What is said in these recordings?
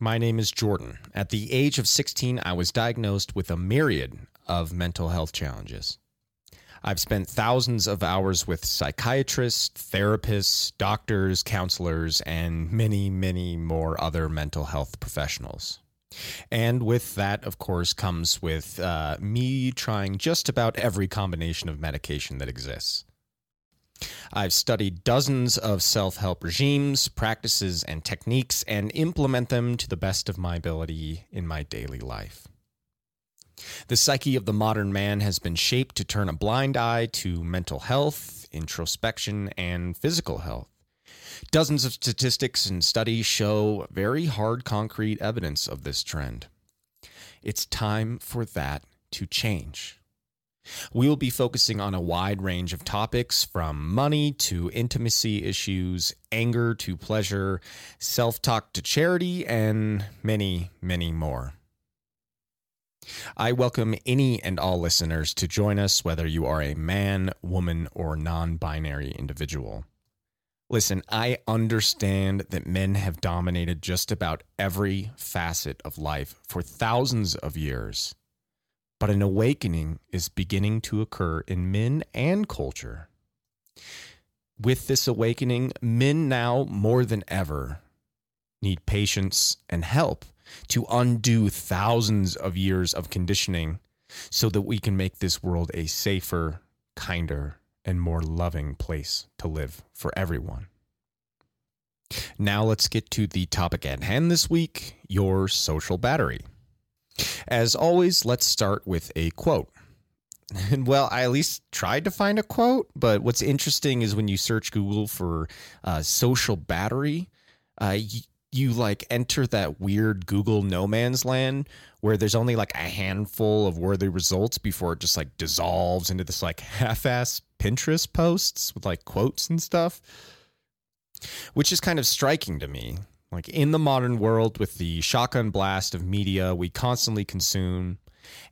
My name is Jordan. At the age of 16, I was diagnosed with a myriad of mental health challenges. I've spent thousands of hours with psychiatrists, therapists, doctors, counselors, and many, many more other mental health professionals. And with that, of course, comes with uh, me trying just about every combination of medication that exists. I've studied dozens of self help regimes, practices, and techniques and implement them to the best of my ability in my daily life. The psyche of the modern man has been shaped to turn a blind eye to mental health, introspection, and physical health. Dozens of statistics and studies show very hard concrete evidence of this trend. It's time for that to change. We will be focusing on a wide range of topics from money to intimacy issues, anger to pleasure, self talk to charity, and many, many more. I welcome any and all listeners to join us, whether you are a man, woman, or non binary individual. Listen, I understand that men have dominated just about every facet of life for thousands of years, but an awakening is beginning to occur in men and culture. With this awakening, men now more than ever need patience and help to undo thousands of years of conditioning so that we can make this world a safer, kinder, and more loving place to live for everyone. Now let's get to the topic at hand this week your social battery. As always, let's start with a quote. And well, I at least tried to find a quote, but what's interesting is when you search Google for uh, social battery, uh, you like enter that weird Google no man's land where there's only like a handful of worthy results before it just like dissolves into this like half-ass Pinterest posts with like quotes and stuff. Which is kind of striking to me. Like in the modern world with the shotgun blast of media we constantly consume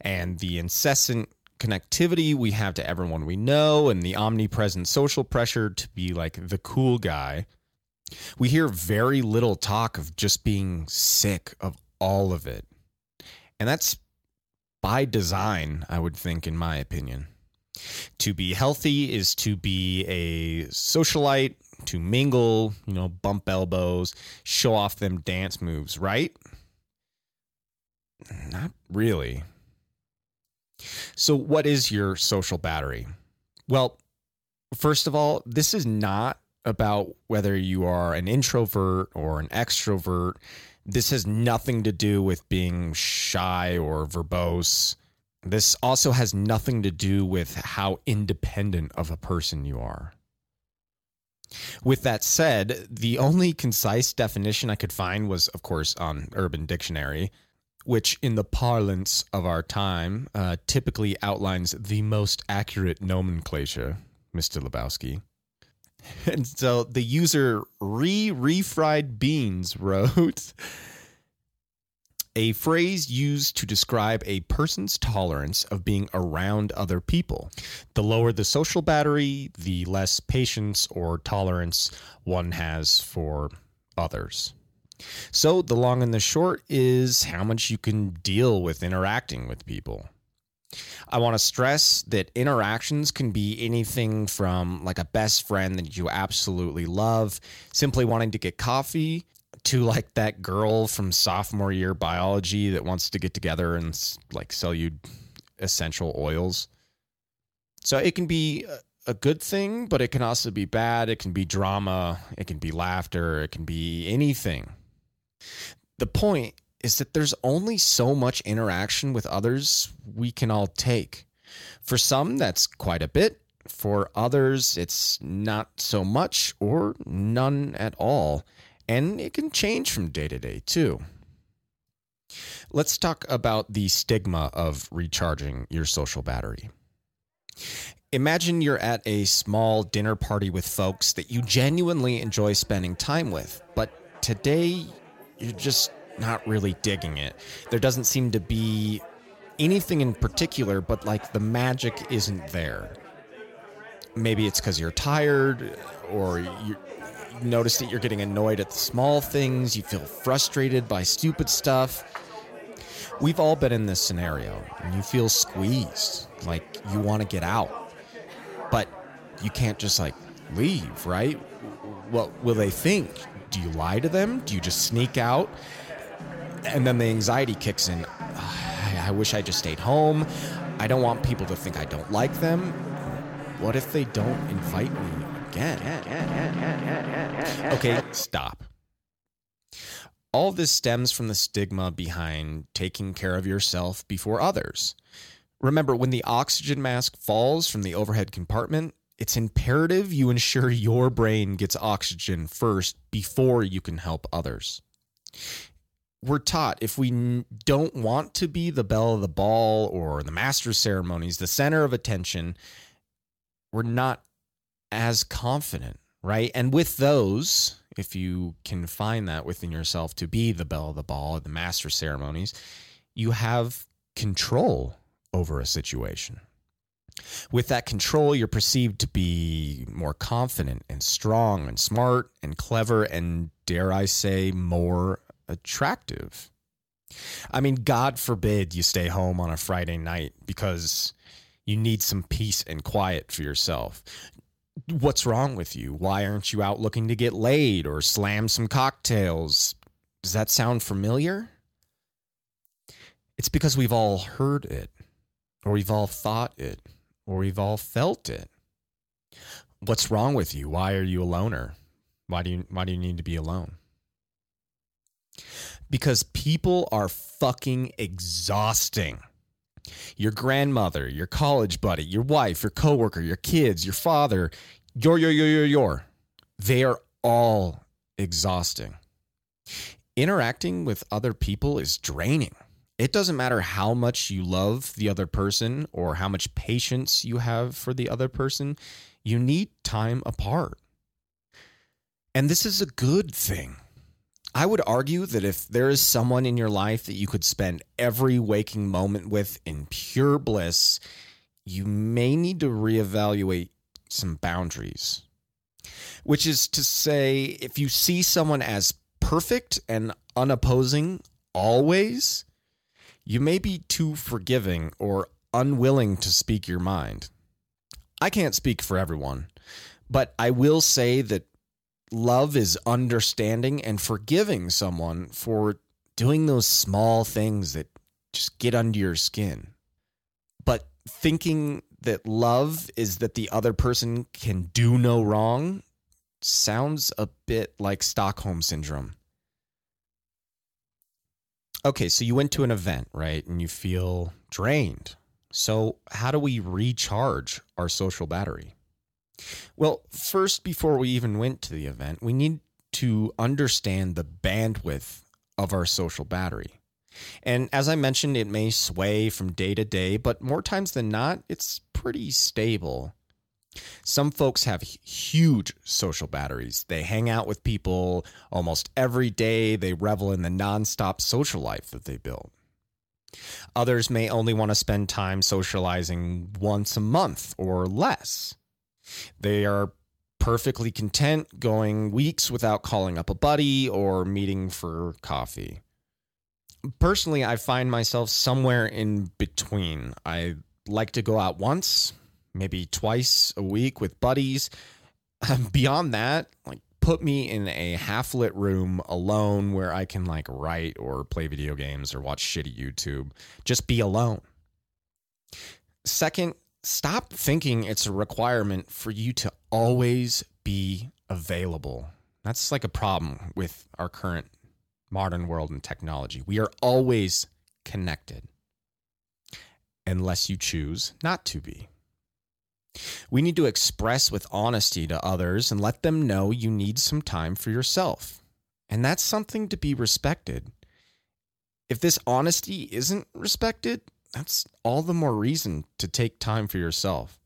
and the incessant connectivity we have to everyone we know and the omnipresent social pressure to be like the cool guy we hear very little talk of just being sick of all of it. And that's by design, I would think, in my opinion. To be healthy is to be a socialite, to mingle, you know, bump elbows, show off them dance moves, right? Not really. So, what is your social battery? Well, first of all, this is not about whether you are an introvert or an extrovert. This has nothing to do with being shy or verbose. This also has nothing to do with how independent of a person you are. With that said, the only concise definition I could find was, of course, on Urban Dictionary, which, in the parlance of our time, uh, typically outlines the most accurate nomenclature, Mr. Lebowski. And so the user re refried beans wrote a phrase used to describe a person's tolerance of being around other people. The lower the social battery, the less patience or tolerance one has for others. So, the long and the short is how much you can deal with interacting with people. I want to stress that interactions can be anything from like a best friend that you absolutely love, simply wanting to get coffee, to like that girl from sophomore year biology that wants to get together and like sell you essential oils. So it can be a good thing, but it can also be bad. It can be drama, it can be laughter, it can be anything. The point is that there's only so much interaction with others we can all take. For some, that's quite a bit. For others, it's not so much or none at all. And it can change from day to day, too. Let's talk about the stigma of recharging your social battery. Imagine you're at a small dinner party with folks that you genuinely enjoy spending time with, but today you're just not really digging it. There doesn't seem to be anything in particular, but like the magic isn't there. Maybe it's because you're tired or you notice that you're getting annoyed at the small things, you feel frustrated by stupid stuff. We've all been in this scenario, and you feel squeezed, like you want to get out. But you can't just like leave, right? What will they think? Do you lie to them? Do you just sneak out? And then the anxiety kicks in. I wish I just stayed home. I don't want people to think I don't like them. What if they don't invite me again? Okay, stop. All this stems from the stigma behind taking care of yourself before others. Remember, when the oxygen mask falls from the overhead compartment, it's imperative you ensure your brain gets oxygen first before you can help others. We're taught if we don't want to be the belle of the ball or the master ceremonies, the center of attention, we're not as confident, right? And with those, if you can find that within yourself to be the belle of the ball, the master ceremonies, you have control over a situation. With that control, you're perceived to be more confident and strong and smart and clever and, dare I say, more attractive. I mean, God forbid you stay home on a Friday night because you need some peace and quiet for yourself. What's wrong with you? Why aren't you out looking to get laid or slam some cocktails? Does that sound familiar? It's because we've all heard it, or we've all thought it, or we've all felt it. What's wrong with you? Why are you a loner? Why do you why do you need to be alone? Because people are fucking exhausting. Your grandmother, your college buddy, your wife, your coworker, your kids, your father, your your your your your. They are all exhausting. Interacting with other people is draining. It doesn't matter how much you love the other person or how much patience you have for the other person, you need time apart. And this is a good thing. I would argue that if there is someone in your life that you could spend every waking moment with in pure bliss, you may need to reevaluate some boundaries. Which is to say, if you see someone as perfect and unopposing always, you may be too forgiving or unwilling to speak your mind. I can't speak for everyone, but I will say that love is understanding and forgiving someone for doing those small things that just get under your skin. But thinking that love is that the other person can do no wrong sounds a bit like Stockholm syndrome okay, so you went to an event, right? And you feel drained. So, how do we recharge our social battery? Well, first, before we even went to the event, we need to understand the bandwidth of our social battery. And as I mentioned, it may sway from day to day, but more times than not, it's pretty stable. Some folks have huge social batteries. They hang out with people almost every day. They revel in the nonstop social life that they build. Others may only want to spend time socializing once a month or less. They are perfectly content going weeks without calling up a buddy or meeting for coffee. Personally, I find myself somewhere in between. I like to go out once, maybe twice a week with buddies. Beyond that, like put me in a half lit room alone where I can like write or play video games or watch shitty YouTube. Just be alone. Second, stop thinking it's a requirement for you to always be available. That's like a problem with our current modern world and technology. We are always connected unless you choose not to be. We need to express with honesty to others and let them know you need some time for yourself. And that's something to be respected. If this honesty isn't respected, that's all the more reason to take time for yourself.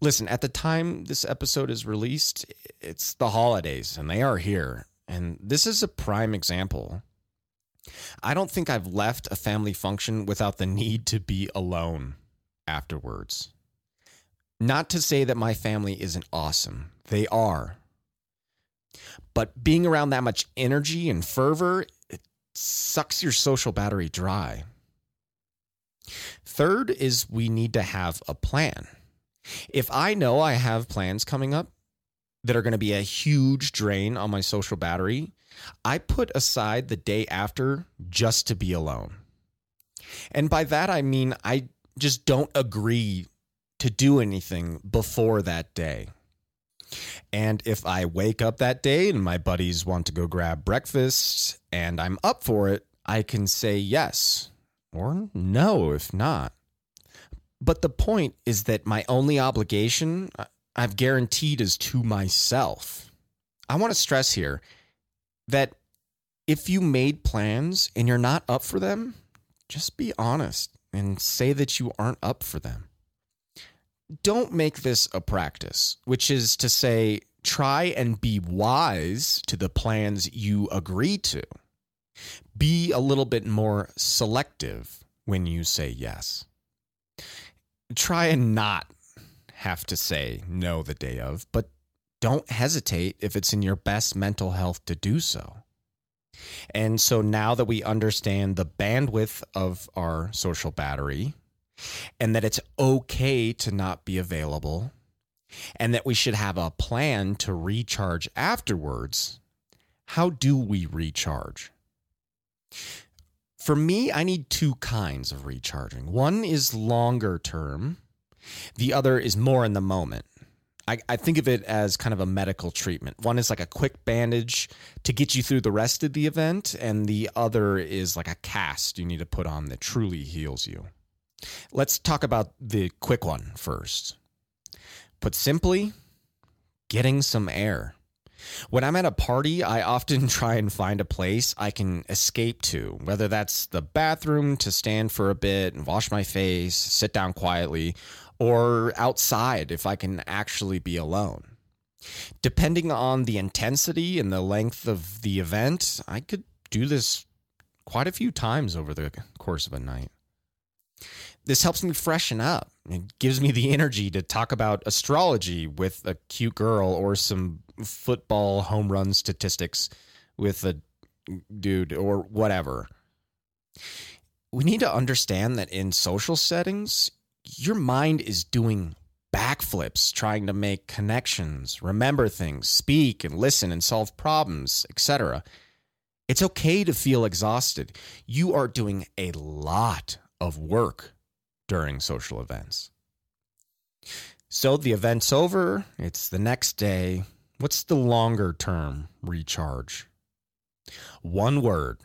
Listen, at the time this episode is released, it's the holidays and they are here. And this is a prime example. I don't think I've left a family function without the need to be alone afterwards. Not to say that my family isn't awesome, they are. but being around that much energy and fervor, it sucks your social battery dry. Third is we need to have a plan. If I know I have plans coming up that are going to be a huge drain on my social battery, I put aside the day after just to be alone. And by that, I mean I just don't agree to do anything before that day. And if I wake up that day and my buddies want to go grab breakfast and I'm up for it, I can say yes or no if not. But the point is that my only obligation I've guaranteed is to myself. I want to stress here that if you made plans and you're not up for them, just be honest and say that you aren't up for them. Don't make this a practice, which is to say, try and be wise to the plans you agree to. Be a little bit more selective when you say yes. Try and not have to say no the day of, but don't hesitate if it's in your best mental health to do so. And so now that we understand the bandwidth of our social battery and that it's okay to not be available and that we should have a plan to recharge afterwards, how do we recharge? For me, I need two kinds of recharging. One is longer term, the other is more in the moment. I, I think of it as kind of a medical treatment. One is like a quick bandage to get you through the rest of the event, and the other is like a cast you need to put on that truly heals you. Let's talk about the quick one first. Put simply, getting some air. When I'm at a party, I often try and find a place I can escape to, whether that's the bathroom to stand for a bit and wash my face, sit down quietly, or outside if I can actually be alone. Depending on the intensity and the length of the event, I could do this quite a few times over the course of a night. This helps me freshen up. It gives me the energy to talk about astrology with a cute girl or some football home run statistics with a dude or whatever. We need to understand that in social settings, your mind is doing backflips trying to make connections, remember things, speak and listen and solve problems, etc. It's okay to feel exhausted. You are doing a lot of work during social events. So the event's over, it's the next day. What's the longer term recharge? One word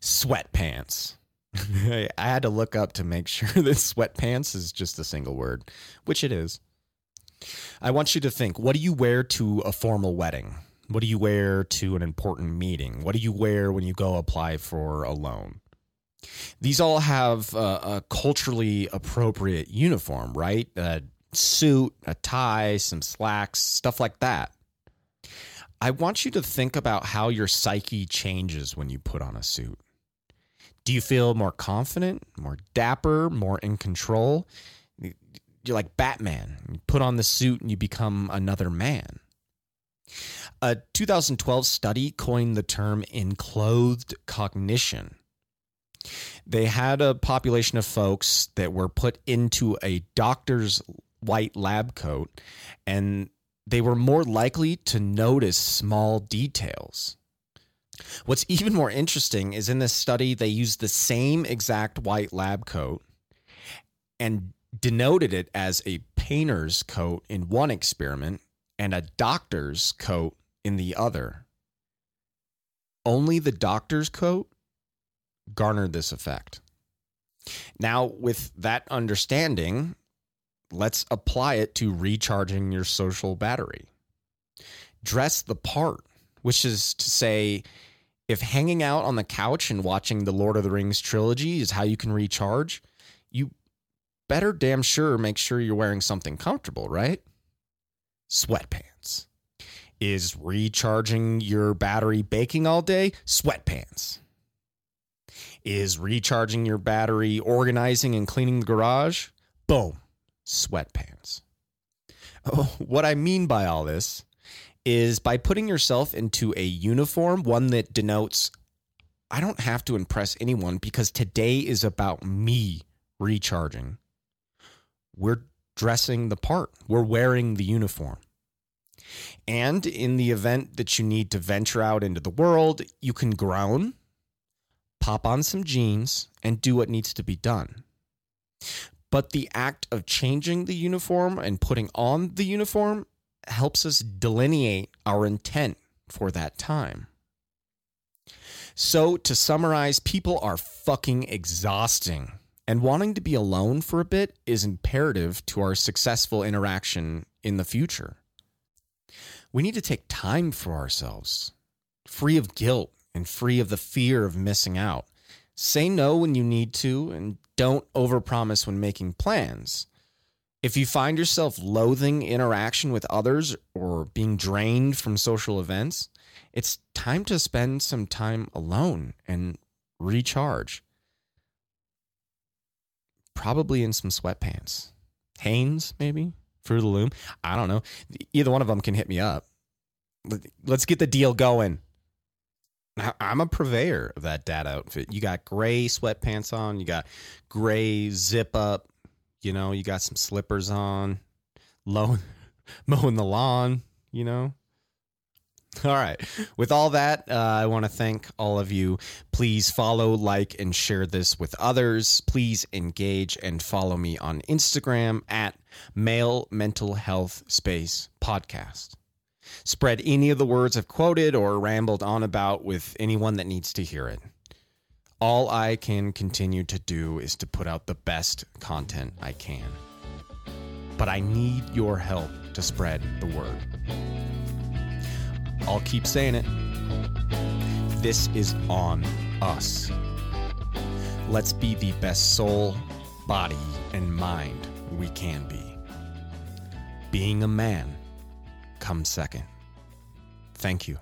sweatpants. I had to look up to make sure that sweatpants is just a single word, which it is. I want you to think what do you wear to a formal wedding? What do you wear to an important meeting? What do you wear when you go apply for a loan? These all have a, a culturally appropriate uniform, right? A suit, a tie, some slacks, stuff like that. I want you to think about how your psyche changes when you put on a suit. Do you feel more confident, more dapper, more in control? You're like Batman. You put on the suit and you become another man. A 2012 study coined the term enclothed cognition. They had a population of folks that were put into a doctor's white lab coat, and they were more likely to notice small details. What's even more interesting is in this study, they used the same exact white lab coat and denoted it as a painter's coat in one experiment and a doctor's coat in the other. Only the doctor's coat garnered this effect. Now, with that understanding, let's apply it to recharging your social battery. Dress the part, which is to say, if hanging out on the couch and watching the Lord of the Rings trilogy is how you can recharge, you better damn sure make sure you're wearing something comfortable, right? Sweatpants. Is recharging your battery baking all day? Sweatpants. Is recharging your battery organizing and cleaning the garage? Boom, sweatpants. Oh, what I mean by all this is by putting yourself into a uniform, one that denotes I don't have to impress anyone because today is about me recharging. We're dressing the part, we're wearing the uniform. And in the event that you need to venture out into the world, you can groan, pop on some jeans, and do what needs to be done. But the act of changing the uniform and putting on the uniform helps us delineate our intent for that time. So, to summarize, people are fucking exhausting, and wanting to be alone for a bit is imperative to our successful interaction in the future. We need to take time for ourselves, free of guilt and free of the fear of missing out. Say no when you need to, and don't overpromise when making plans. If you find yourself loathing interaction with others or being drained from social events, it's time to spend some time alone and recharge. Probably in some sweatpants. Hanes, maybe? Fruit of the Loom. I don't know. Either one of them can hit me up. Let's get the deal going. I'm a purveyor of that dad outfit. You got gray sweatpants on, you got gray zip up, you know, you got some slippers on, low, mowing the lawn, you know. All right. With all that, uh, I want to thank all of you. Please follow, like, and share this with others. Please engage and follow me on Instagram at Male Mental Health Space Podcast. Spread any of the words I've quoted or rambled on about with anyone that needs to hear it. All I can continue to do is to put out the best content I can. But I need your help to spread the word. I'll keep saying it. This is on us. Let's be the best soul, body, and mind we can be. Being a man comes second. Thank you.